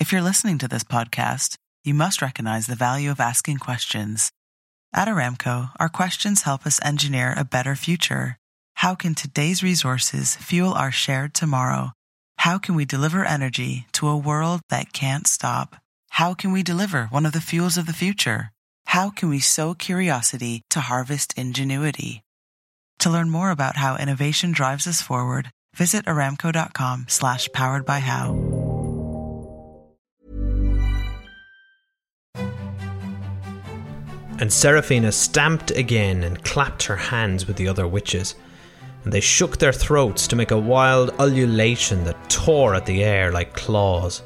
If you're listening to this podcast, you must recognize the value of asking questions. At Aramco, our questions help us engineer a better future. How can today's resources fuel our shared tomorrow? How can we deliver energy to a world that can't stop? How can we deliver one of the fuels of the future? How can we sow curiosity to harvest ingenuity? To learn more about how innovation drives us forward, visit aramco.com slash powered by how. And Seraphina stamped again and clapped her hands with the other witches, and they shook their throats to make a wild ululation that tore at the air like claws.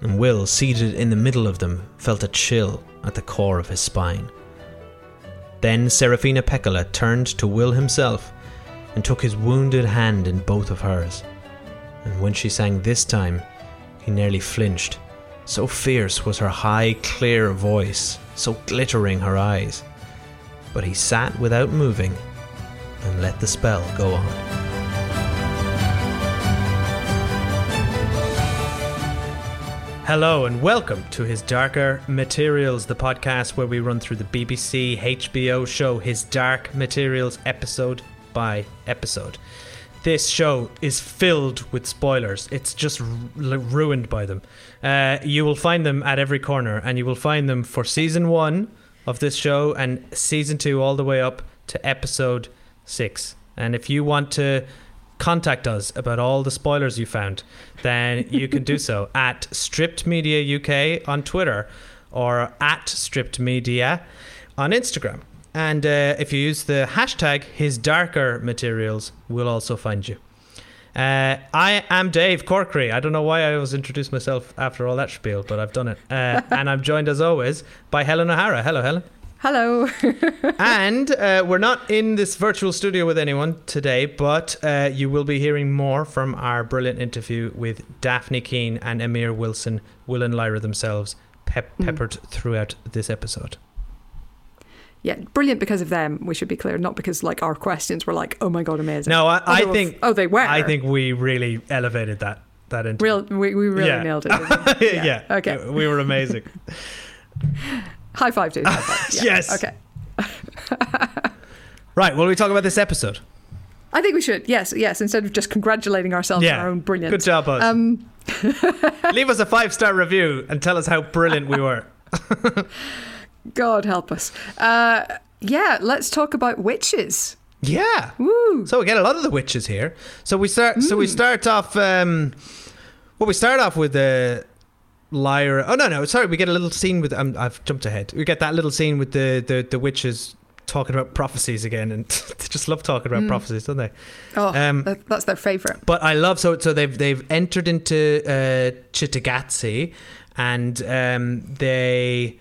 And Will, seated in the middle of them, felt a chill at the core of his spine. Then Seraphina Pekkala turned to Will himself and took his wounded hand in both of hers. And when she sang this time, he nearly flinched. So fierce was her high, clear voice, so glittering her eyes. But he sat without moving and let the spell go on. Hello and welcome to His Darker Materials, the podcast where we run through the BBC HBO show His Dark Materials episode by episode. This show is filled with spoilers. It's just r- ruined by them. Uh, you will find them at every corner, and you will find them for season one of this show and season two all the way up to episode six. And if you want to contact us about all the spoilers you found, then you can do so at Stripped Media UK on Twitter or at Stripped Media on Instagram. And uh, if you use the hashtag His Darker Materials, we'll also find you. Uh, I am Dave Corkery. I don't know why I always introduced myself after all that spiel, but I've done it. Uh, and I'm joined as always by Helen O'Hara. Hello, Helen. Hello. and uh, we're not in this virtual studio with anyone today, but uh, you will be hearing more from our brilliant interview with Dafne Keen and Amir Wilson, Will and Lyra themselves, pep- peppered throughout this episode. Yeah, brilliant because of them. We should be clear, not because like our questions were like, oh my god, amazing. No, I, I think. oh, they were. I think we really elevated that that interview. real. We, we really Yeah. nailed it. we? yeah. Okay. We were amazing. High five, dude. High five. Yeah. Yes. Okay. right. Well, we talk about this episode. I think we should. Yes. Yes. Instead of just congratulating ourselves Yeah. on our own brilliance. Good job, us. Um, Leave us a five star review and tell us how brilliant we were. God help us. Uh, yeah. Let's talk about witches. Yeah. Woo. So we get a lot of the witches here. So we start. So we Hmm. start off. Um, well, we start off with the Lyra. Oh no, no, sorry. We get a little scene with. Um, I've jumped ahead. We get that little scene with the the, the witches talking about prophecies again, and they just love talking about prophecies, don't they? Oh, Um, that's their favorite. But I love so so they've they've entered into uh, Chittagazzi, and um, they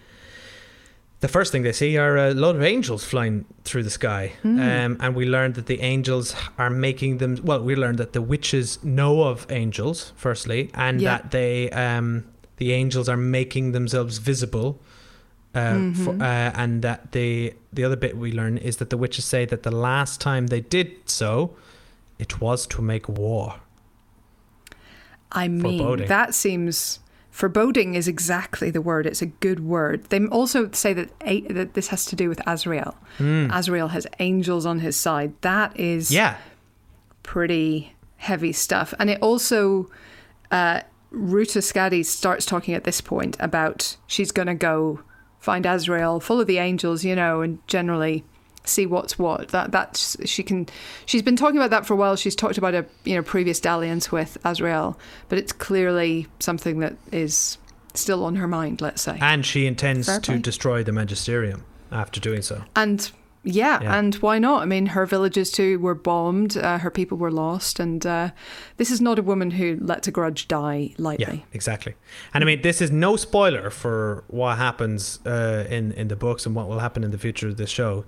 the first thing they see are a load of angels flying through the sky, um, and we learned that the angels are making them. Well, we learned that the witches know of angels firstly, and Yeah. that they um, the angels are making themselves visible. Uh, for, uh, and that the the other bit we learn is that the witches say that the last time they did so, it was to make war. I mean, Foreboding. that seems foreboding is exactly the word. It's a good word. They also say that a, that this has to do with Asriel. Asriel has angels on his side. That is. Yeah, pretty heavy stuff. And it also, uh, Ruta Skadi starts talking at this point about she's going to go find Asriel, follow the angels, you know, and generally see what's what. That that's she can. She's been talking about that for a while. She's talked about a you know previous dalliance with Asriel, but it's clearly something that is still on her mind. Let's say. and she intends Fair to play. destroy the magisterium after doing so. And yeah, Yeah. and why not? I mean, her villages too were bombed, uh, her people were lost, and uh, this is not a woman who lets a grudge die lightly. Yeah, exactly. And I mean, this is no spoiler for what happens uh, in in the books and what will happen in the future of this show.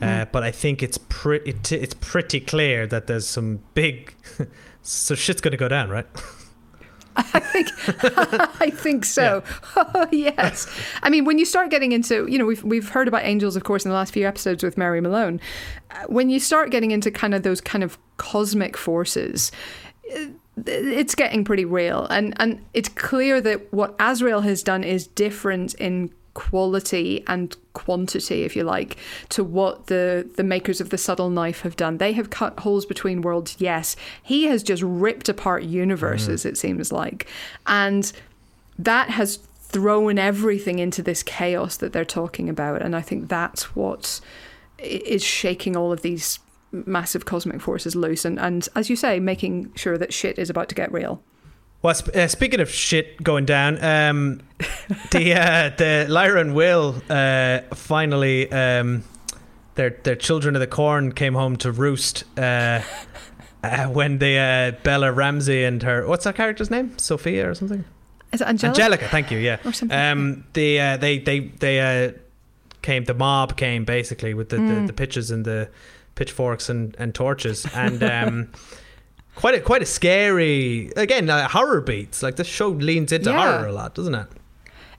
Uh, but I think it's pretty it, it's pretty clear that there's some big so shit's going to go down, right? I think I think so. Oh yes. I mean, when you start getting into, you know, we've we've heard about angels, of course, in the last few episodes with Mary Malone. Uh, When you start getting into kind of those kind of cosmic forces, uh, it's getting pretty real and and it's clear that what Asriel has done is different in quality and quantity if you like to what the the makers of the subtle knife have done. They have cut holes between worlds yes. He has just ripped apart universes mm. it seems like. And that has thrown everything into this chaos that they're talking about. And i think that's what is shaking all of these massive cosmic forces loose and, and as you say making sure that shit is about to get real well, uh, speaking of shit going down, um, the uh, the Lyra and Will uh, finally um, their their children of the corn came home to roost uh, uh, when the uh, Bella Ramsey and her what's that character's name Sophia or something is it Angelica? Angelica, thank you. Yeah, or something. Um, the they they they came. The mob came basically with the, mm. the, the pitches and the pitchforks and, and torches and. Quite a quite a scary again uh, horror beats. Like this show leans into yeah. horror a lot, doesn't it?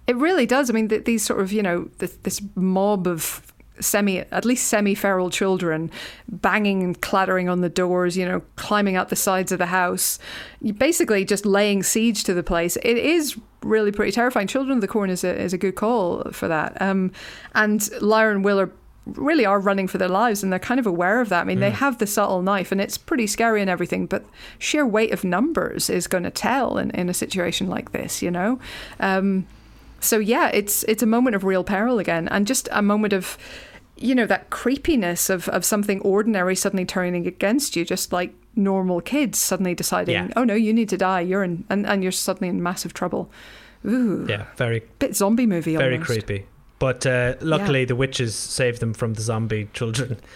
It really does. I mean, th- these sort of you know this, this mob of semi at least semi feral children banging and clattering on the doors you know climbing out the sides of the house basically just laying siege to the place it is really pretty terrifying children of the corn is a, is a good call for that um, and lyra and will are really are running for their lives and they're kind of aware of that. I mean, mm. they have the subtle knife and it's pretty scary and everything, but sheer weight of numbers is going to tell in, in a situation like this, you know? Um, so yeah, it's it's a moment of real peril again, and just a moment of, you know, that creepiness of of something ordinary suddenly turning against you, just like normal kids suddenly deciding, yeah. oh no, you need to die, you're in, and and you're suddenly in massive trouble. Ooh, yeah, very bit zombie movie, very almost. creepy. But uh, luckily, yeah. the witches saved them from the zombie children.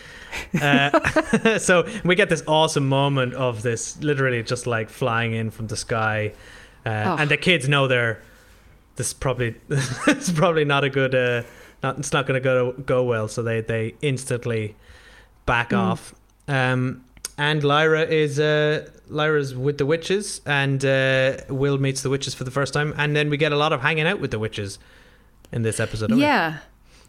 Uh, so we get this awesome moment of this literally just like flying in from the sky, uh, oh. and the kids know they're this probably it's probably not a good uh, not it's not going to go go well. So they they instantly back mm. off. Um, and Lyra is uh, Lyra's with the witches, and uh, Will meets the witches for the first time, and then we get a lot of hanging out with the witches in this episode. Yeah,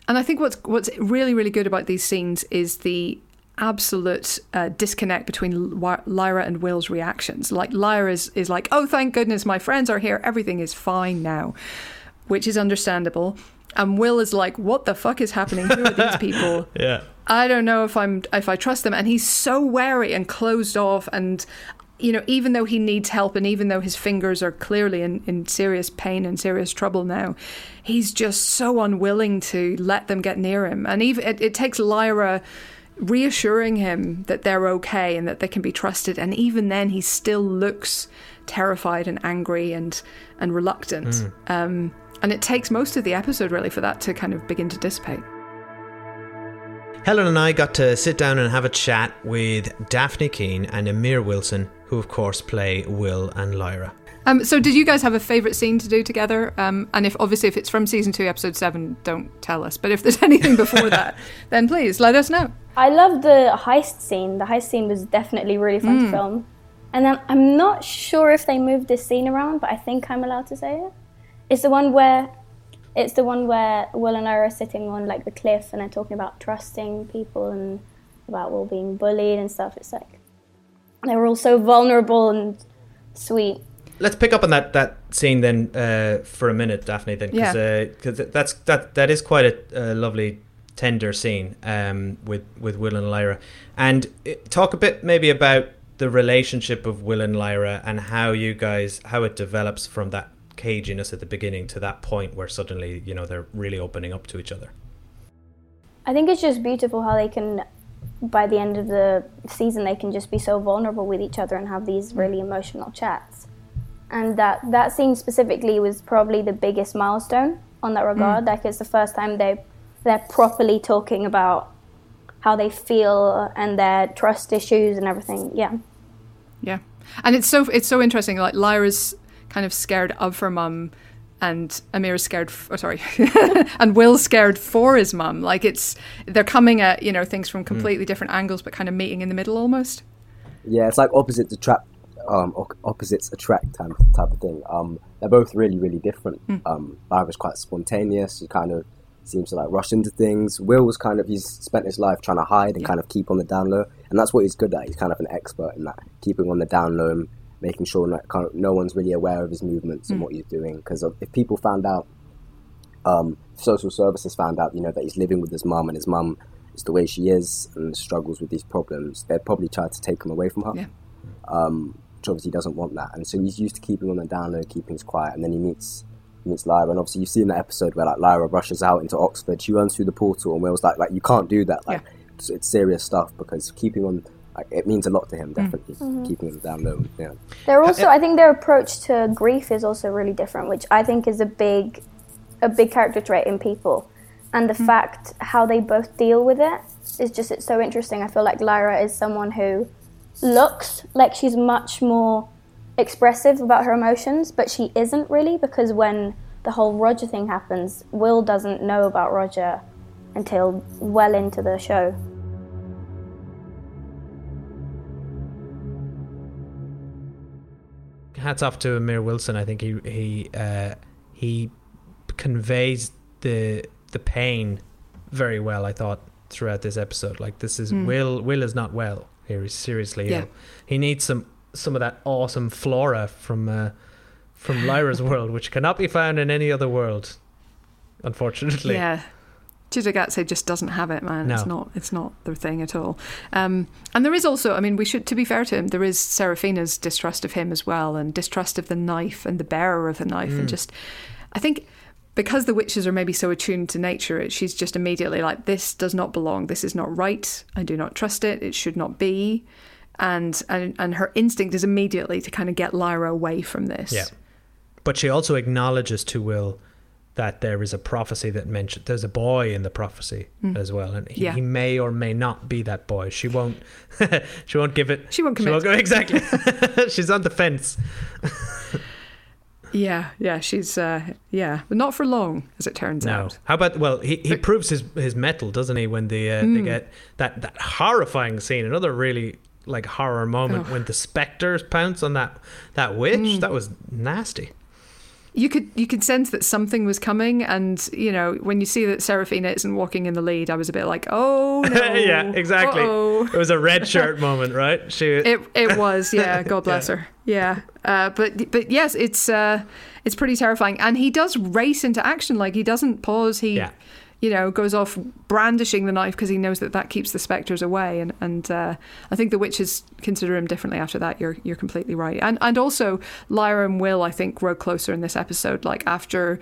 and I think what's what's really really good about these scenes is the absolute uh, disconnect between Lyra and Will's reactions. Like Lyra is, is like, "Oh, thank goodness, my friends are here. Everything is fine now," which is understandable. And Will is like, "What the fuck is happening? Who are these people?" yeah. I don't know if I'm if I trust them. And he's so wary and closed off and you know, even though he needs help and even though his fingers are clearly in, in serious pain and serious trouble now, he's just so unwilling to let them get near him. And even it, it takes Lyra reassuring him that they're okay and that they can be trusted. And even then, he still looks terrified and angry and and reluctant. Mm. Um, and it takes most of the episode really for that to kind of begin to dissipate. Helen and I got to sit down and have a chat with Dafne Keen and Amir Wilson, who of course play Will and Lyra. Um, so, did you guys have a favourite scene to do together? Um, and if obviously if it's from season two, episode seven, don't tell us. But if there's anything before that, then please let us know. I love the heist scene. The heist scene was definitely really fun mm. to film. And then I'm not sure if they moved this scene around, but I think I'm allowed to say it. It's the one where it's the one where Will and I are sitting on like the cliff and they're talking about trusting people and about Will being bullied and stuff. It's like they were all so vulnerable and sweet. Let's pick up on that that scene then uh, for a minute, Dafne. Then, because yeah. uh, that's that that is quite a, a lovely tender scene um, with with Will and Lyra, and uh, talk a bit maybe about the relationship of Will and Lyra and how you guys how it develops from that caginess at the beginning to that point where suddenly you know they're really opening up to each other. I think it's just beautiful how they can by the end of the season they can just be so vulnerable with each other and have these really emotional chats. And that that scene specifically was probably the biggest milestone on that regard. Mm. like it's the first time they they're properly talking about how they feel and their trust issues and everything. Yeah. Yeah. And it's so it's so interesting. Like lyra's kind of scared of her mum and Amir is scared. F- oh, sorry, and Will's scared for his mum. Like it's they're coming at you know things from hmm. completely mm. different angles, but kind of meeting in the middle almost. Yeah, it's like opposites attract. Um, opposites attract type, type of thing. Um, they're both really, really different. Mm. Um, quite spontaneous. He kind of seems to like rush into things. Will was kind of he's spent his life trying to hide and yeah. kind of keep on the down low, and that's what he's good at. He's kind of an expert in that, keeping on the down low, making sure that kind of, no one's really aware of his movements and what he's doing. Because if people found out, um, social services found out, you know, that he's living with his mum and his mum is the way she is and struggles with these problems, they'd probably try to take him away from her. Yeah. Um, which obviously doesn't want that, and so he's used to keeping on the down low, keeping his quiet, and then he meets meets Lyra, and obviously you see in that episode where like Lyra rushes out into Oxford, she runs through the portal, and Will's like, like you can't do that, like it's, it's serious stuff because keeping on it means a lot to him, mm. definitely mm-hmm. keeping him down low. Yeah, They're uh, also, I think, their approach to grief is also really different, which I think is a big, a big character trait in people, and the mm. fact how they both deal with it is just it's so interesting. I feel like Lyra is someone who looks like she's much more expressive about her emotions, but she isn't really because when the whole Roger thing happens, Will doesn't know about Roger until well into the show. Hats off to Amir Wilson. I think he he uh, he conveys the the pain very well. I thought throughout this episode, like this is Will Will is not well here. He's seriously Yeah. ill. He needs some some of that awesome flora from uh, from Lyra's world, which cannot be found in any other world, unfortunately. Yeah. Chidagatse just doesn't have it, man. It's not. It's not the thing at all. Um, and there is also, I mean, we should, to be fair to him, there is Seraphina's distrust of him as well, and distrust of the knife and the bearer of the knife, Mm. and just, I think, because the witches are maybe so attuned to nature, she's just immediately like, this does not belong. This is not right. I do not trust it. It should not be. And and and her instinct is immediately to kind of get Lyra away from this. Yeah. But she also acknowledges to Will that there is a prophecy that mentioned there's a boy in the prophecy as well, and he, Mm. Yeah. he may or may not be that boy. She won't. she won't give it. She won't commit. go exactly. She's on the fence. Yeah, yeah, she's uh, yeah, but not for long, as it turns No. out. How about well, he, he proves his his mettle, doesn't he? When the uh, they Mm. get that that horrifying scene, another really like horror moment Oh. when the specters pounce on that that witch. Mm. That was nasty. You could you could sense that something was coming, and you know when you see that Seraphina isn't walking in the lead, I was a bit like, oh no, yeah, exactly. Uh-oh. It was a red shirt moment, right? She It it was, yeah. God bless Yeah. her. Yeah, uh, but but yes, it's uh, it's pretty terrifying, and he does race into action. Like he doesn't pause. He. Yeah. You know, goes off brandishing the knife because he knows that that keeps the specters away, and and uh, I think the witches consider him differently after that. You're you're completely right, and and also Lyra and Will I think grow closer in this episode. Like after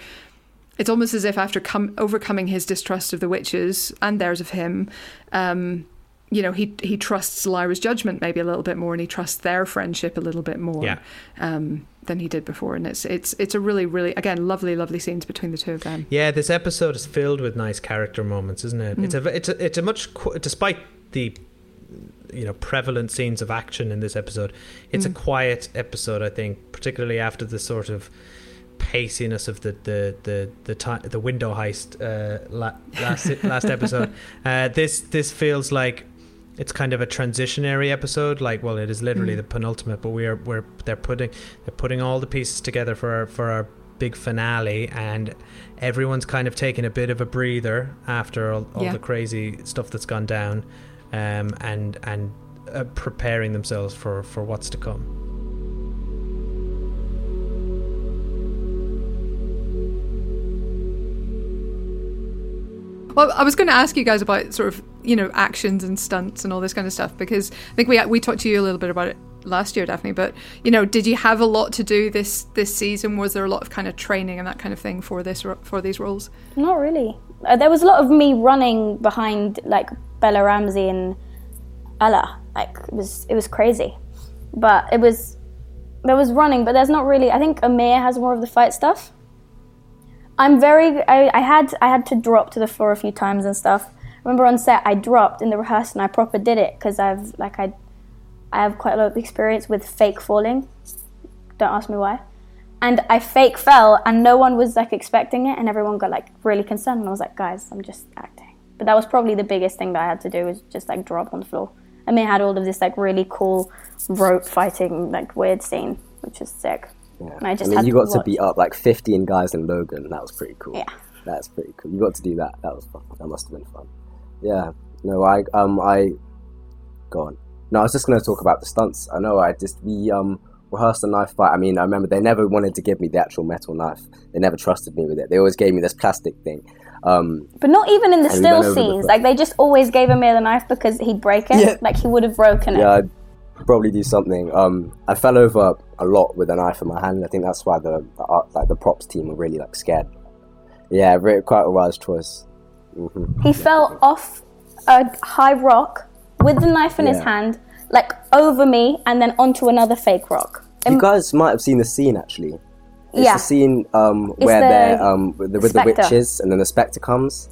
it's almost as if after com- overcoming his distrust of the witches and theirs of him, um, you know, he he trusts Lyra's judgment maybe a little bit more, and he trusts their friendship a little bit more Yeah. um, than he did before. And it's it's it's a really really again lovely lovely scenes between the two of them. Yeah, this episode is filled with nice character moments, isn't it? It's a it's a it's a much despite the you know prevalent scenes of action in this episode. It's a quiet episode, I think, particularly after the sort of paciness of the the the the, ti the window heist uh, last last episode. Uh, this this feels like it's kind of a transitionary episode. Like, well, it is literally the penultimate, but we are we're they're putting they're putting all the pieces together for our, for our big finale, and everyone's kind of taking a bit of a breather after all, all Yeah. the crazy stuff that's gone down, um, and and uh, preparing themselves for for what's to come. Well, I was going to ask you guys about sort of you know actions and stunts and all this kind of stuff because I think we we talked to you a little bit about it last year, Dafne. But you know, did you have a lot to do this this season? Was there a lot of kind of training and that kind of thing for this for these roles? Not really. Uh, there was a lot of me running behind like Bella Ramsey and Ella. Like it was it was crazy, but it was there was running, but there's not really. I think Amir has more of the fight stuff. I'm very. I, I had I had to drop to the floor a few times and stuff. Remember on set, I dropped in the rehearsal and I proper did it because I've like I, I have quite a lot of experience with fake falling. Don't ask me why and I fake fell, and no one was like expecting it, and everyone got like really concerned. And I was like, guys, I'm just acting. But that was probably the biggest thing that I had to do was just like drop on the floor. And they had all of this like really cool rope fighting like weird scene, which was sick. Yeah. And I just mean, had you got to watch. beat up like 15 guys in Logan. That was pretty cool. Yeah. That's pretty cool. You got to do that. That was fun. That must have been fun. Yeah. No, I um I go on. No, I was just going to talk about the stunts. I know I just we um rehearsed a knife fight. I mean, I remember they never wanted to give me the actual metal knife. They never trusted me with it. They always gave me this plastic thing. Um, But not even in the still over the scenes. Like they just always gave him the knife because he'd break it. Yeah. Like he would have broken it. yeah, probably do something. Um, I fell over a lot with a knife in my hand. I think that's why the, the art, like the props team were really like scared. Yeah, re- quite a wise choice. hmm He fell off a high rock with the knife in his hand, like over me, and then onto another fake rock. You guys might have seen the scene actually. It's yeah, the scene um, where the they're um, with, the, with the witches, and then the spectre comes,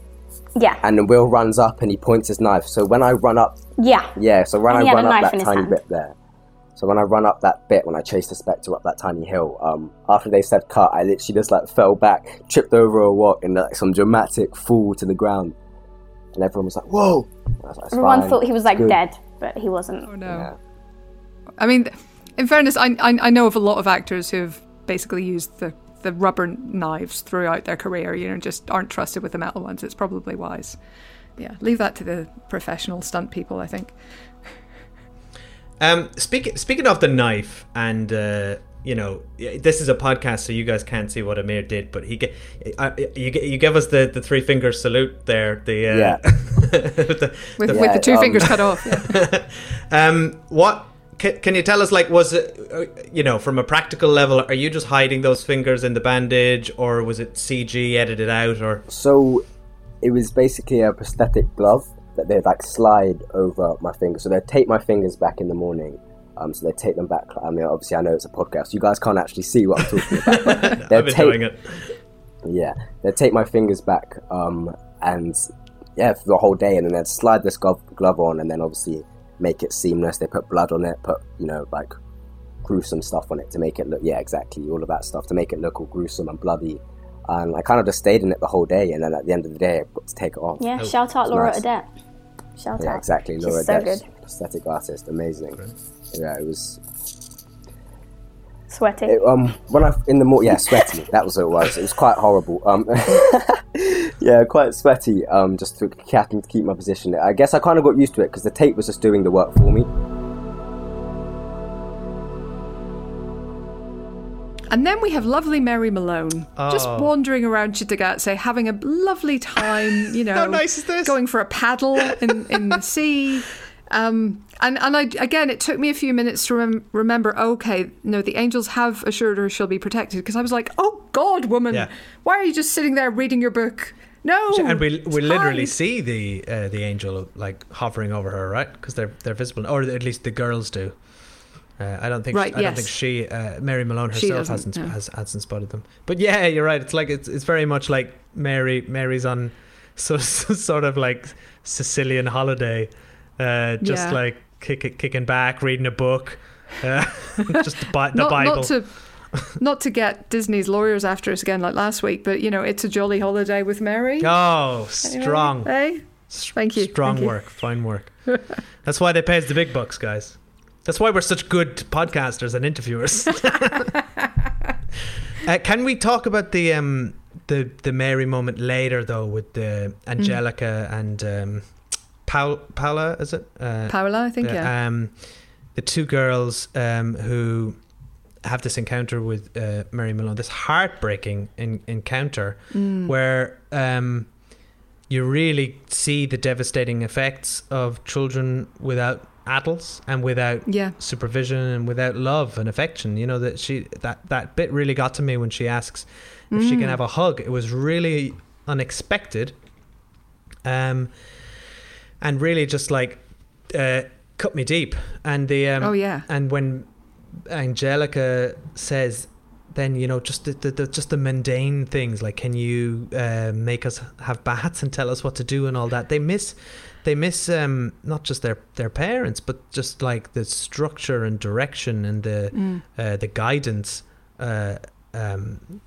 yeah, and then Will runs up and he points his knife. So when I run up yeah. Yeah, so when And I run up that tiny hand. bit there, so when I run up that bit, when I chase the spectre up that tiny hill, um, after they said cut, I literally just like fell back, tripped over a rock, and like some dramatic fall to the ground, and everyone was like, "Whoa!" Was like, Everyone fine, thought he was like dead, but he wasn't. Oh no. Yeah. I mean, in fairness, I, I I know of a lot of actors who've basically used the the rubber knives throughout their career. You know, just aren't trusted with the metal ones. It's probably wise. Yeah, leave that to the professional stunt people. I think. Um, speaking speaking of the knife, and uh, you know, this is a podcast, so you guys can't see what Amir did, but he get uh, you you give us the, the three finger salute there. The uh, Yeah. with the, With, the- with the two um, fingers cut off. Yeah. um, what can, can you tell us? Like, was it uh, you know from a practical level? Are you just hiding those fingers in the bandage, or was it CG edited out, or So it was basically a prosthetic glove that they'd like slide over my fingers. So they'd tape my fingers back in the morning. Um, so they take them back. I mean, obviously, I know it's a podcast. You guys can't actually see what I'm talking about. but I've been tape- doing it. Yeah, they'd take my fingers back, um, and yeah, for the whole day, and then they'd slide this glove, glove on, and then obviously make it seamless. They put blood on it, put you know like gruesome stuff on it to make it look yeah exactly all of that stuff to make it look all gruesome and bloody. And I kind of just stayed in it the whole day, and then at the end of the day, I got to take it off. Yeah, Oh, shout out Laura nice. Adet. Shout Yeah, out. exactly. She's Laura so Dex, good. prosthetic artist, amazing. Yeah, it was. Sweaty. It, um, when I in the morning, yeah, sweaty. that was what it was. It was quite horrible. Um, yeah, quite sweaty. Um, just to having to keep my position. I guess I kind of got used to it because the tape was just doing the work for me. And then we have lovely Mary Malone just Oh. wandering around Chittagate, having a lovely time, you know. How nice is this? Going for a paddle in, in the sea. Um, and and I, again, it took me a few minutes to rem- remember, okay, no, the angels have assured her she'll be protected. Because I was like, oh, God, woman, Yeah. why are you just sitting there reading your book? No. and we we literally fine." see the uh, the angel like hovering over her, right? Because they're they're visible, or at least the girls do. Uh, I don't think Right, I don't think she uh, Mary Malone herself hasn't no. has hasn't spotted them. But yeah, you're right. It's like it's it's very much like Mary Mary's on so, sort of like Sicilian holiday, uh, just Yeah. like kick, kicking back, reading a book, uh, just the, Bi- the not, Bible. Not to, not to get Disney's lawyers after us again like last week, but, you know, it's a jolly holiday with Mary. oh, Anyway, strong. eh? Thank you. Strong thank you. work. Fine work. That's why they pay us the big bucks, guys. That's why we're such good podcasters and interviewers. uh, can we talk about the um the the Mary moment later though with the Angelica and um Paul Paula is it? Uh, Paola, I think, yeah. um, the two girls um, who have this encounter with uh, Mary Malone, this heartbreaking in- encounter Mm. where um, you really see the devastating effects of children without adults and without yeah. supervision and without love and affection. You know that she that that bit really got to me when she asks if she can Mm. have a hug. It was really unexpected, um, and really just like uh, cut me deep. And the um, oh, yeah. and when Angelica says, then you know just the, the, the just the mundane things like can you uh, make us have baths and tell us what to do and all that. They miss they miss um, not just their their parents but just like the structure and direction and the Mm. uh, the guidance uh, um,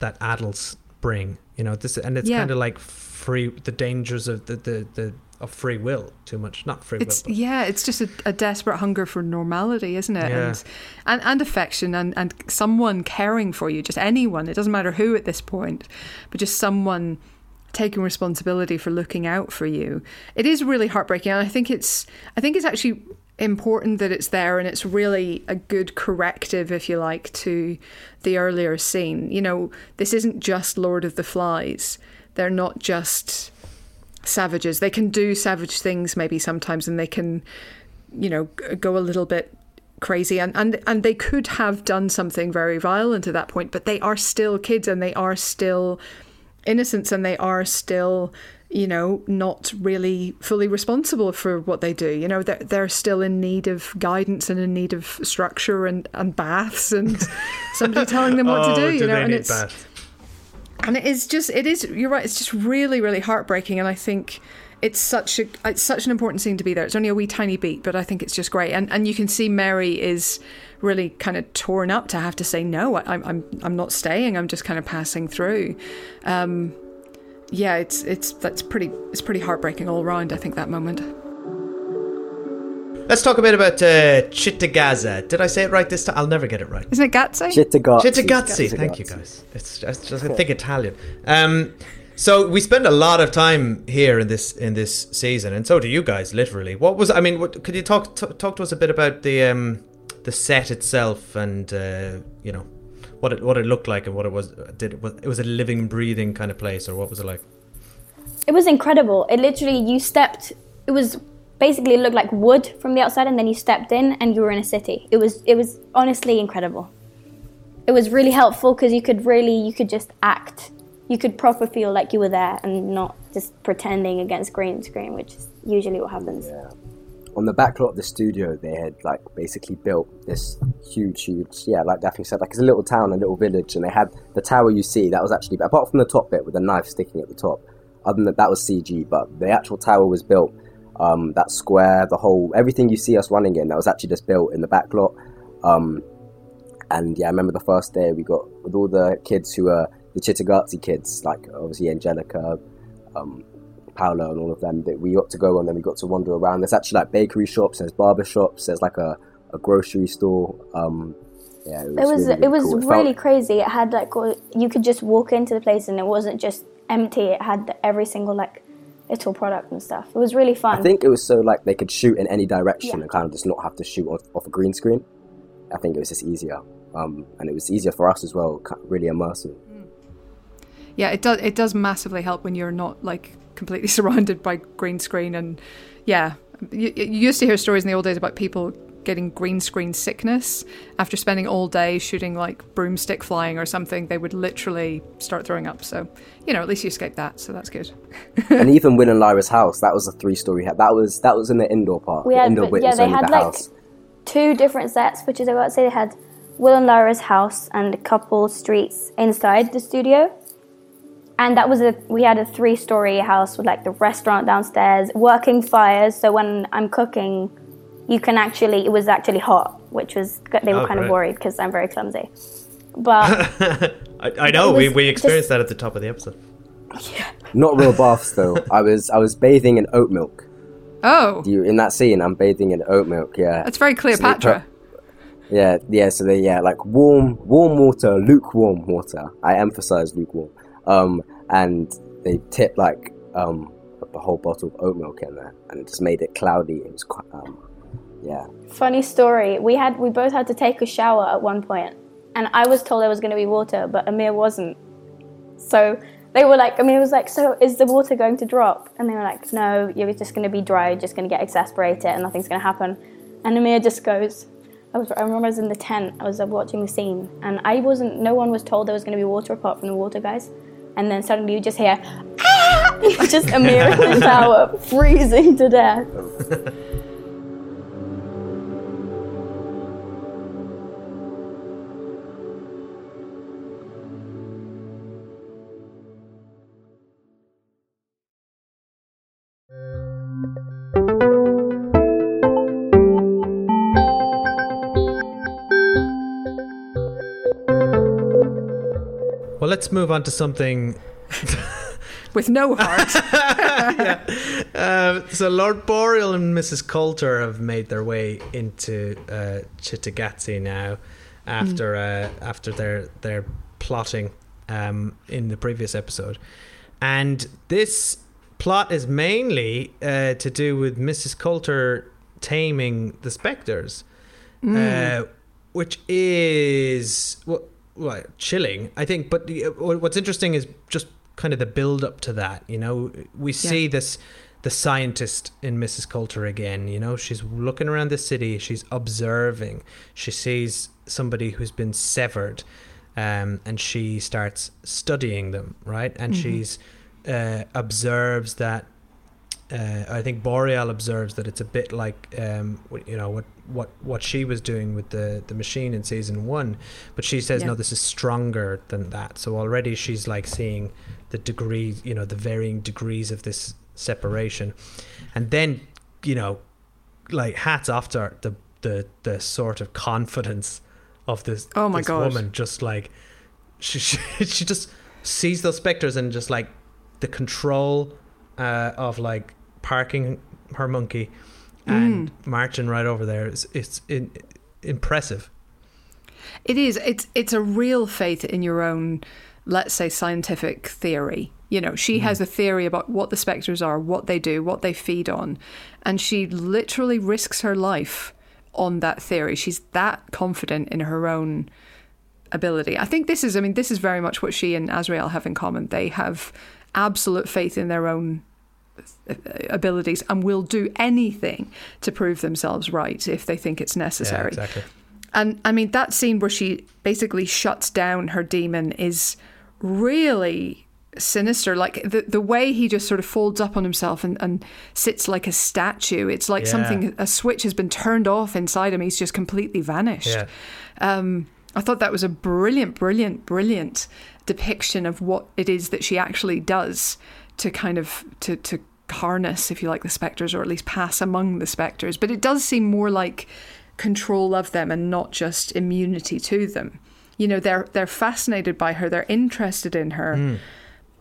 that adults bring. You know this and it's Yeah. kind of like free the dangers of the the, the of free will too much not free It's will. but- yeah, it's just a, a desperate hunger for normality, isn't it? Yeah. And, and and affection and and someone caring for you, just anyone. It doesn't matter who at this point, but just someone taking responsibility for looking out for you. It is really heartbreaking, and I think it's I think it's actually important that it's there and it's really a good corrective if you like to the earlier scene you know this isn't just lord of the flies they're not just savages they can do savage things maybe sometimes and they can you know go a little bit crazy and, and and they could have done something very violent at that point but they are still kids and they are still innocents and they are still you know not really fully responsible for what they do you know they're, they're still in need of guidance and in need of structure and, and baths and somebody telling them what oh, to do do you know they and it's baths? And it is just it is you're right it's just really really heartbreaking and i think it's such a it's such an important scene to be there. It's only a wee tiny beat but i think it's just great. And and you can see mary is really kind of torn up to have to say no I, i'm i'm i'm not staying i'm just kind of passing through. Um yeah it's it's that's pretty it's pretty heartbreaking all around i think that moment Let's talk a bit about uh, Chittagaza. Did I say it right this time? I'll never get it right. isn't it gatsy Chittagazzi. Chittagazzi. Thank you, guys. It's just, just I think Italian. Um, so we spend a lot of time here in this in this season, and so do you guys. Literally, what was I mean? What, could you talk t- talk to us a bit about the um, the set itself and uh, you know what it what it looked like and what it was? Did it was, it was a living, breathing kind of place, or what was it like? It was incredible. It literally, you stepped, it was basically, it looked like wood from the outside, and then you stepped in and you were in a city. It was, it was honestly incredible. It was really helpful because you could really, you could just act. You could proper feel like you were there and not just pretending against green screen, which is usually what happens. Yeah. On the back lot of the studio, they had like basically built this huge, huge, yeah, like Dafne said, like it's a little town, a little village, and they had the tower you see. That was actually apart from the top bit with a knife sticking at the top. Other than that, that was CG, but the actual tower was built. Um, that square, the whole, everything you see us running in, that was actually just built in the back lot. Um, and yeah, I remember the first day we got with all the kids who were the Chittagazzi kids, like obviously Angelica, um, Paolo, and all of them. That we got to go and then we got to wander around. There's actually like bakery shops, there's barber shops, there's like a, a grocery store. Um, yeah, it was It was really, it was cool. really felt- crazy. It had like you could just walk into the place and it wasn't just empty. It had every single like little product and stuff. It was really fun. I think it was so like they could shoot in any direction Yeah. and kind of just not have to shoot off, off a green screen. I think it was just easier, um, and it was easier for us as well. Really immersive. yeah it does it does massively help when you're not like completely surrounded by green screen and yeah you, you used to hear stories in the old days about people getting green screen sickness after spending all day shooting like broomstick flying or something they would literally start throwing up so you know at least you escaped that so that's good and even Will and Lyra's house, that was a three-story house. That was that was in the indoor part. We the had- indoor but bit yeah, they had, the like, house. two different sets, which is I would say they had Will and Lyra's house and a couple streets inside the studio. And that was a we had a three story house with like the restaurant downstairs, working fires. So when I'm cooking, you can actually it was actually hot, which was they were Oh, kind of worried because I'm very clumsy. But I, I know we, we experienced just- that at the top of the episode. Not real baths though. I was I was bathing in oat milk. oh You in that scene? I'm bathing in oat milk. Yeah. that's very So cleopatra put- yeah, yeah. So they yeah like warm warm water, lukewarm water. I emphasize lukewarm. Um, and they tipped like um a whole bottle of oat milk in there, and it just made it cloudy. It was quite um, yeah. funny story, we had we both had to take a shower at one point, and I was told there was going to be water, but Amir wasn't. So they were like, Amir was like, "So is the water going to drop?" And they were like, "No, you're just going to be dry, just going to get exasperated, and nothing's going to happen." And Amir just goes. I, was, I remember I was in the tent. I was uh, watching the scene, and I wasn't. No one was told there was going to be water apart from the water guys. And then suddenly you just hear, ah! just Amir in the shower, freezing to death. let's move on to something. with no heart Uh, so Lord Boreal and Mrs. Coulter have made their way into uh, now, after uh, after their their plotting um, in the previous episode, and this plot is mainly uh, to do with Mrs. Coulter taming the specters, uh, which is what well, chilling, I think. But the- what's interesting is just kind of the build up to that. You know, we see this the scientist in Mrs. Coulter again. You know, she's looking around the city, she's observing, she sees somebody who's been severed, um, and she starts studying them, right? And she's uh, observes that. Uh, I think Boreal observes that it's a bit like um, you know what what what she was doing with the the machine in season one, but she says Yeah. no, this is stronger than that. So already she's like seeing the degree you know, the varying degrees of this separation, and then you know, like hats off to her, the the the sort of confidence of this Oh my this God. woman, just like she, she she just sees those specters and just like the control uh, of like parking her monkey and Mm. marching right over there is it's in, impressive. It is. It's it's a real faith in your own, let's say, scientific theory. You know, she has a theory about what the specters are, what they do, what they feed on, and she literally risks her life on that theory. She's that confident in her own ability. I think this is. I mean, this is very much what she and Asriel have in common. They have absolute faith in their own abilities and will do anything to prove themselves right if they think it's necessary. Yeah, exactly. And I mean, that scene where she basically shuts down her daemon is really sinister. Like the, the way he just sort of folds up on himself and, and sits like a statue. It's like Yeah. something, a switch has been turned off inside him. He's just completely vanished. Yeah. Um, I thought that was a brilliant, brilliant, brilliant depiction of what it is that she actually does to kind of to to harness, if you like, the specters, or at least pass among the specters. But it does seem more like control of them and not just immunity to them. You know, they're they're fascinated by her, they're interested in her,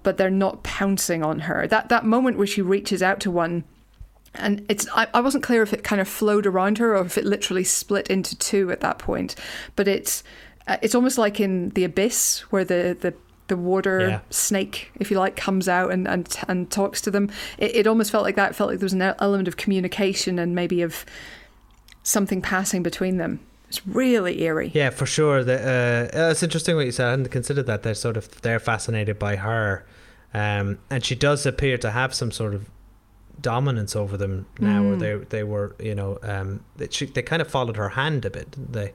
but they're not pouncing on her. That that moment where she reaches out to one and it's I, I wasn't clear if it kind of flowed around her or if it literally split into two at that point but it's uh, it's almost like in the abyss where the the the water Yeah. snake if you like comes out and and, and talks to them it, it almost felt like that it felt like there was an element of communication and maybe of something passing between them it's really eerie Yeah, for sure. The, uh, it's interesting what you said. I hadn't considered that. They're sort of they're fascinated by her, um, and she does appear to have some sort of dominance over them now. Or Mm. they they were you know um, they, she, they kind of followed her hand a bit, didn't they?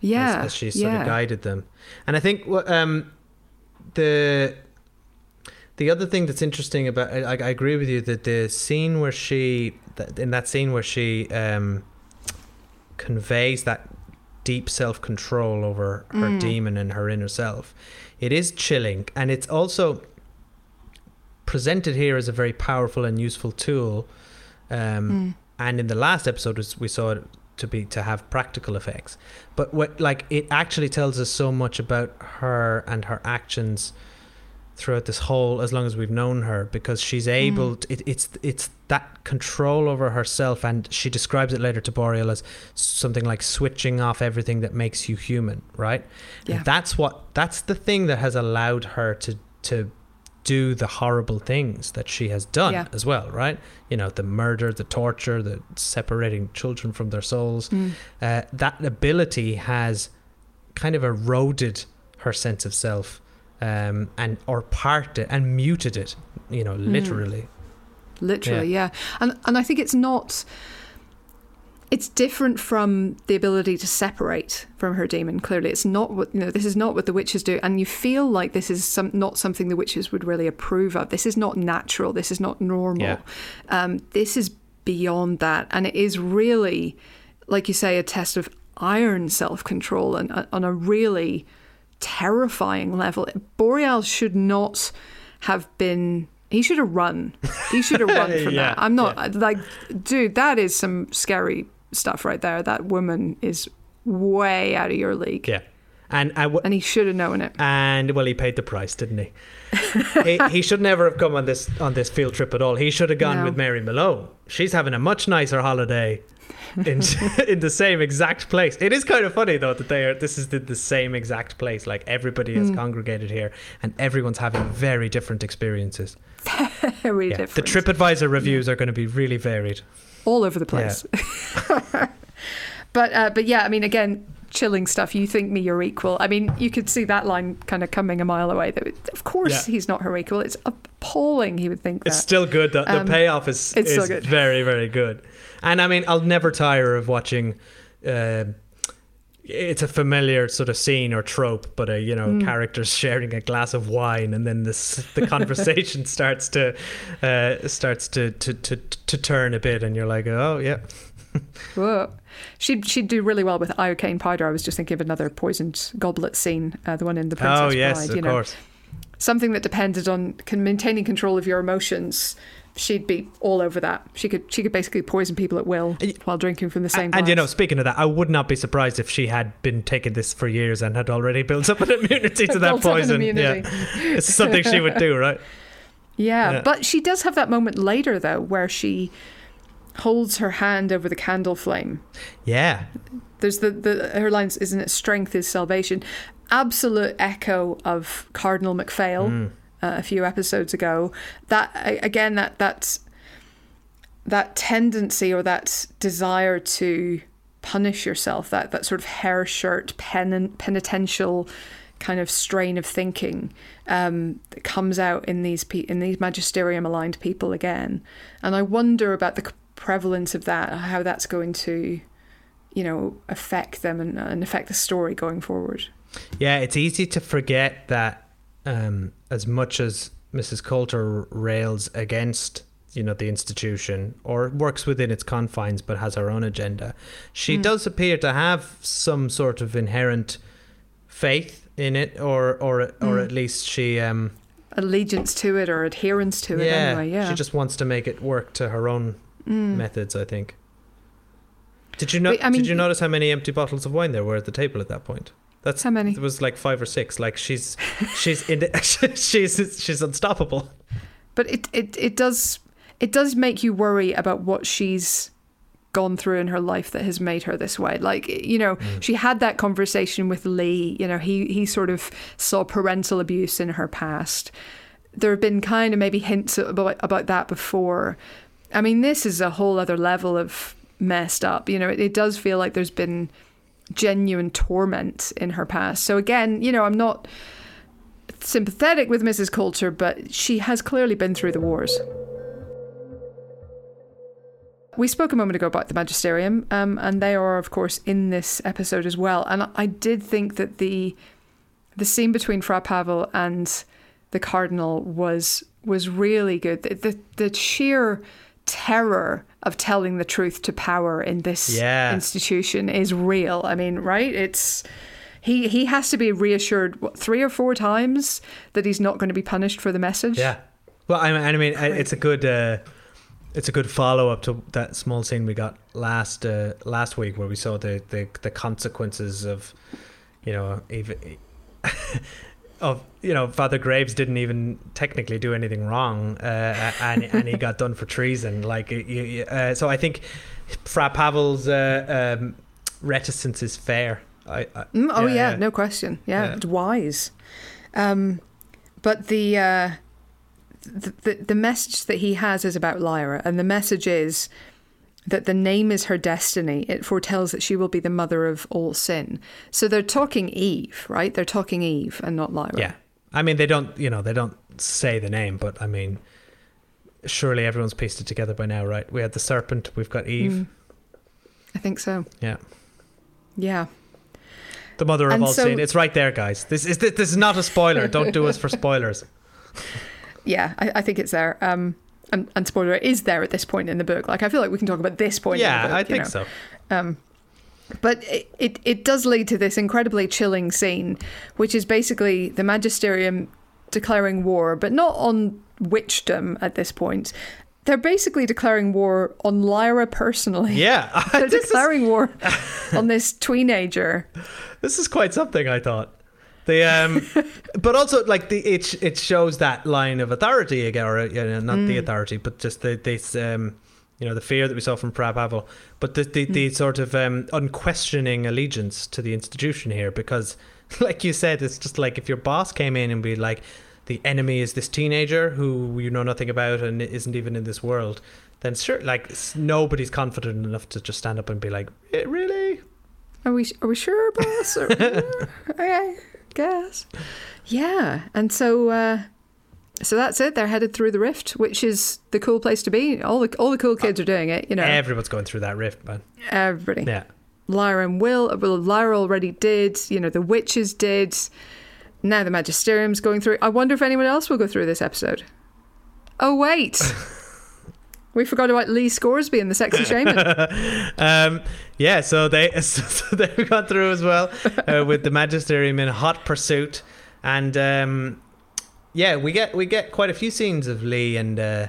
yeah as, as she sort yeah. of guided them. And I think what um, the the other thing that's interesting about I, I agree with you that the scene where she that, in that scene where she um, conveys that deep self control over her Mm. daemon and her inner self, it is chilling, and it's also presented here as a very powerful and useful tool. Um, Mm. and in the last episode we saw it to be to have practical effects. But what like it actually tells us so much about her and her actions throughout this whole as long as we've known her because she's hmm. able to, it, it's it's that control over herself and she describes it later to Boreal as something like switching off everything that makes you human right? Yeah. and that's what that's the thing that has allowed her to to do the horrible things that she has done Yeah. as well right you know the murder the torture the separating children from their souls Mm. uh, that ability has kind of eroded her sense of self um, and or parked it and muted it you know literally literally yeah. and and i think it's not it's different from the ability to separate from her daemon clearly. It's not what you know this is not what the witches do and you feel like this is some not something the witches would really approve of. This is not natural. This is not normal. Yeah. um, this is beyond that and it is really like you say a test of iron self-control and uh, on a really terrifying level. Boreal should not have been he should have run. He should have run from Yeah, that. I'm not like dude that is some scary stuff right there. That woman is way out of your league. Yeah. And I w- and he should have known it. And well he paid the price didn't he? he he should never have come on this on this field trip at all. He should have gone No. with Mary Malone. She's having a much nicer holiday in in the same exact place. It is kind of funny though that they are this is the, the same exact place. Like everybody Hmm. has congregated here and everyone's having very different experiences. Very yeah. the different. TripAdvisor reviews are going to be really varied all over the place. but uh, but yeah, I mean, again, chilling stuff. You think me your equal. I mean, you could see that line kind of coming a mile away. That of course Yeah. he's not her equal. It's appalling. He would think that. It's still good. The, the Um, payoff is, it's is very, very good. And I mean, I'll never tire of watching. Uh, it's a familiar sort of scene or trope, but a you know, Mm. characters sharing a glass of wine, and then this the conversation starts to uh, starts to, to to to turn a bit, and you're like, oh yeah, Whoa. She'd she'd do really well with iocane powder. I was just thinking of another poisoned goblet scene, uh, the one in the Princess oh yes, Bride. of you know, course. something that depended on maintaining control of your emotions. She'd be all over that. She could she could basically poison people at will while drinking from the same. And you know, speaking of that, I would not be surprised if she had been taking this for years and had already built up an immunity to that poison. Yeah, it's something she would do, right? Yeah, Yeah. but she does have that moment later though, where she holds her hand over the candle flame. Yeah, There's the, the her lines, isn't it? Strength is salvation. Absolute echo of Cardinal MacPhail mm. Uh, a few episodes ago. That again, that that's that tendency or that desire to punish yourself, that that sort of hair shirt pen, penitential kind of strain of thinking um, that comes out in these pe- in these magisterium aligned people again. And I wonder about the prevalence of that, how that's going to, you know, affect them and, and affect the story going forward. yeah. It's easy to forget that um, as much as Mrs. Coulter rails against you know the institution or works within its confines but has her own agenda, she hmm. does appear to have some sort of inherent faith in it, or or or hmm. at least she. Um, Allegiance to it or adherence to it yeah, anyway. Yeah. she just wants to make it work to her own hmm. methods. I think. Did you know? I mean- did you notice how many empty bottles of wine there were at the table at that point? That's How many? It was like five or six. Like she's she's in she's she's unstoppable. But it, it, it does it does make you worry about what she's gone through in her life that has made her this way. Like you know, mm. she had that conversation with Lee. You know, he he sort of saw parental abuse in her past. There have been kind of maybe hints about about that before. I mean, this is a whole other level of messed up. You know, it, it does feel like there's been genuine torment in her past. So again, you know, I'm not sympathetic with Mrs. Coulter, but she has clearly been through the wars. We spoke a moment ago about the Magisterium, um, and they are, of course, in this episode as well. And I did think that the the scene between Fra Pavel and the Cardinal was was really good. The, the, the sheer terror of telling the truth to power in this Yeah. institution is real. I mean, right? It's he he has to be reassured what, three or four times that he's not going to be punished for the message. Yeah. Well, I mean, I mean, it's a good, uh, it's a good follow up to that small scene we got last uh, last week where we saw the the, the consequences of, you know, even of you know Father Graves didn't even technically do anything wrong, uh, and and he got done for treason. Like, uh, so I think Fra Pavel's uh, um, reticence is fair. I, I, Mm, oh yeah, no question. Yeah, Yeah. it's wise. Um, but the, uh, the the the message that he has is about Lyra, and the message is that the name is her destiny. It foretells that she will be the mother of all sin. So they're talking Eve, right? They're talking Eve and not Lyra. Yeah. I mean, they don't, you know, they don't say the name, but I mean, surely everyone's pieced it together by now, right? We had the serpent, we've got Eve. Mm. I think so. Yeah. Yeah. The mother of And all so- sin. It's right there, guys. This is this is not a spoiler. Don't do us for spoilers. Yeah, I, I think it's there. Um, and, and spoiler is there at this point in the book. Like I feel like we can talk about this point. in the yeah, book, I think know. so. Um, but it, it, it does lead to this incredibly chilling scene, which is basically the Magisterium declaring war, but not on witchdom at this point. They're basically declaring war on Lyra personally. Yeah. They're this, is, declaring war on this teenager. this is quite something, I thought. The um, but also like the it it shows that line of authority again, or you know, not Mm. the authority, but just the this um, you know, the fear that we saw from Fra but the the, Mm. the sort of um, unquestioning allegiance to the institution here, because like you said, it's just like if your boss came in and be like, the enemy is this teenager who you know nothing about and isn't even in this world, then sure, like nobody's confident enough to just stand up and be like, "Eh, really? Are we are we sure, boss? Or, okay, guess. Yeah, and so uh, so that's it. They're headed through the rift, which is the cool place to be. All the all the cool kids are doing it. You know, Everyone's going through that rift, man. everybody. Yeah. Lyra and Will. Well, Lyra already did. You know, the witches did. Now the Magisterium's going through. I wonder if anyone else will go through this episode. Oh wait, we forgot about Lee Scoresby and the sexy shaman. um, yeah, so they so they've gone through as well uh, with the magisterium in hot pursuit, and um, yeah, we get we get quite a few scenes of Lee and uh,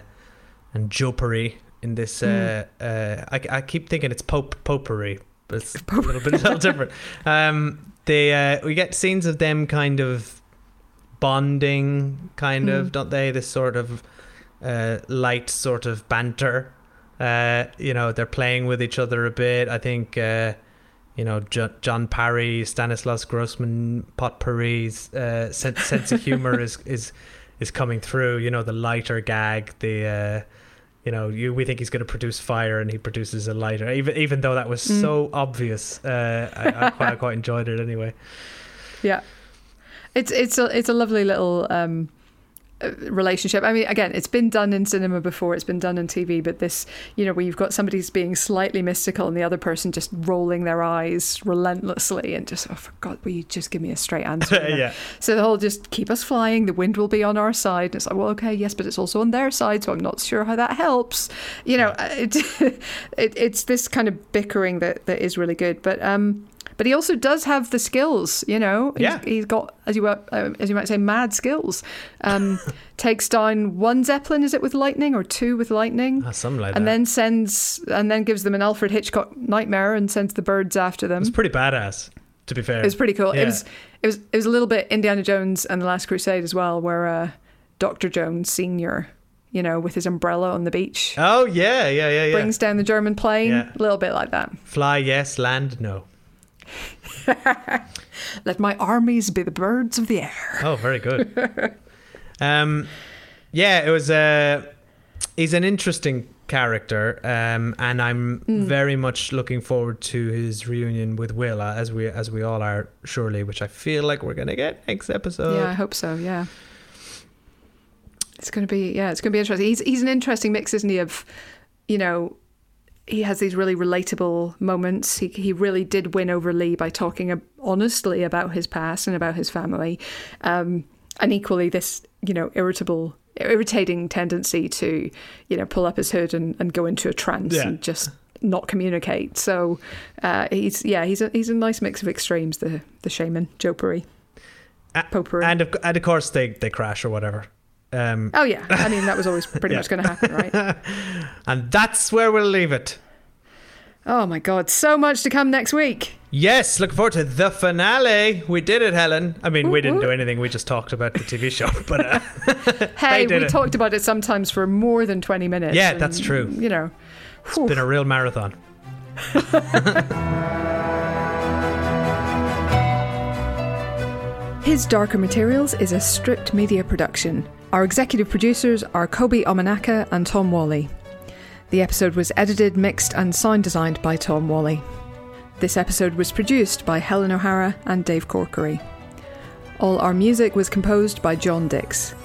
and Jopari in this. Uh, uh, I, I keep thinking it's Pope Popery, but it's a little bit a little different. Um, they uh, we get scenes of them kind of bonding, kind of, don't they? This sort of uh, light sort of banter. Uh, you know, they're playing with each other a bit. I think, uh, you know, jo- John Parry, Stanislaus Grumman, Potpourri's uh, sense, sense of humor is, is is coming through. You know, the lighter gag, the uh, you know, you we think he's going to produce fire and he produces a lighter. Even even though that was so obvious, uh, I, I, quite, I quite enjoyed it anyway. Yeah, it's it's a it's a lovely little um, relationship. I mean, again, it's been done in cinema before. It's been done on TV, but this, you know, where you've got somebody's being slightly mystical and the other person just rolling their eyes relentlessly and just, oh, for God, will you just give me a straight answer? yeah. So the whole just keep us flying. The wind will be on our side. And it's like, well, okay, yes, but it's also on their side, so I'm not sure how that helps. You know, it, it it's this kind of bickering that that is really good. But um, but he also does have the skills. You know, he's, Yeah. he's got as you were, uh, as you might say, mad skills. Um, takes down one zeppelin, is it with lightning, or two with lightning? Ah, something like and that. then sends and then gives them an Alfred Hitchcock nightmare and sends the birds after them. it's pretty badass, to be fair. It was pretty cool. Yeah. It was it was it was a little bit Indiana Jones and the Last Crusade as well, where uh, Doctor Jones Senior, you know, with his umbrella on the beach, Oh yeah, yeah, yeah, yeah. brings down the German plane. Yeah. A little bit like that. Fly yes, land no. Let my armies be the birds of the air. Oh, very good. um, yeah, it was. Uh, he's an interesting character, um, and I'm very much looking forward to his reunion with Will, uh, as we as we all are, surely. Which I feel like we're gonna get next episode. yeah, I hope so. Yeah. It's gonna be yeah, it's gonna be interesting. He's he's an interesting mix, isn't he? Of, you know, he has these really relatable moments. He he really did win over Lee by talking honestly about his past and about his family, um, and equally this you know irritable, irritating tendency to you know pull up his hood and, and go into a trance Yeah. and just not communicate. So uh, he's yeah he's a he's a nice mix of extremes. The the shaman Jopari. Potpourri. and of, and of course they they crash or whatever. Um, Oh yeah, I mean that was always pretty Yeah. much going to happen, right? and that's where we'll leave it. Oh my god, so much to come next week. Yes, looking forward to the finale. We did it, Helen. I mean, we didn't woo. do anything. We just talked about the TV show. But uh, Hey, we it. talked about it sometimes for more than 20 minutes. Yeah, and, that's true. You know, it's been a real marathon. His Darker Materials is a stripped media production. Our executive producers are Kobe Omanaka and Tom Wally. The episode was edited, mixed, and sound designed by Tom Wally. This episode was produced by Helen O'Hara and Dave Corkery. All our music was composed by John Dix.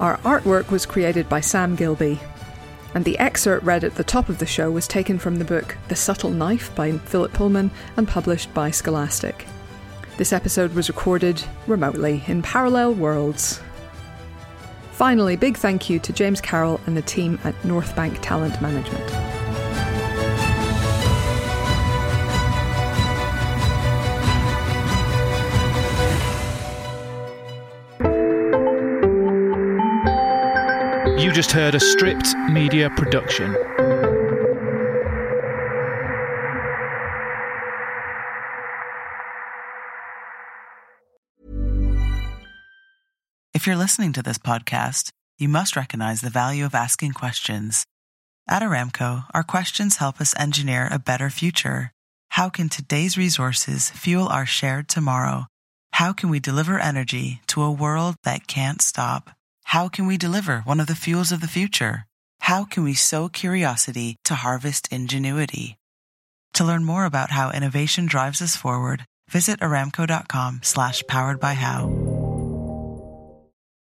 Our artwork was created by Sam Gilby. And the excerpt read at the top of the show was taken from the book The Subtle Knife by Philip Pullman and published by Scholastic. This episode was recorded remotely in parallel worlds. Finally, big thank you to James Carroll and the team at North Bank Talent Management. You just heard a stripped media production. You're listening to this podcast, you must recognize the value of asking questions. At Aramco, our questions help us engineer a better future. How can today's resources fuel our shared tomorrow? How can we deliver energy to a world that can't stop? How can we deliver one of the fuels of the future? How can we sow curiosity to harvest ingenuity? To learn more about how innovation drives us forward, visit aramco.com slash powered by how.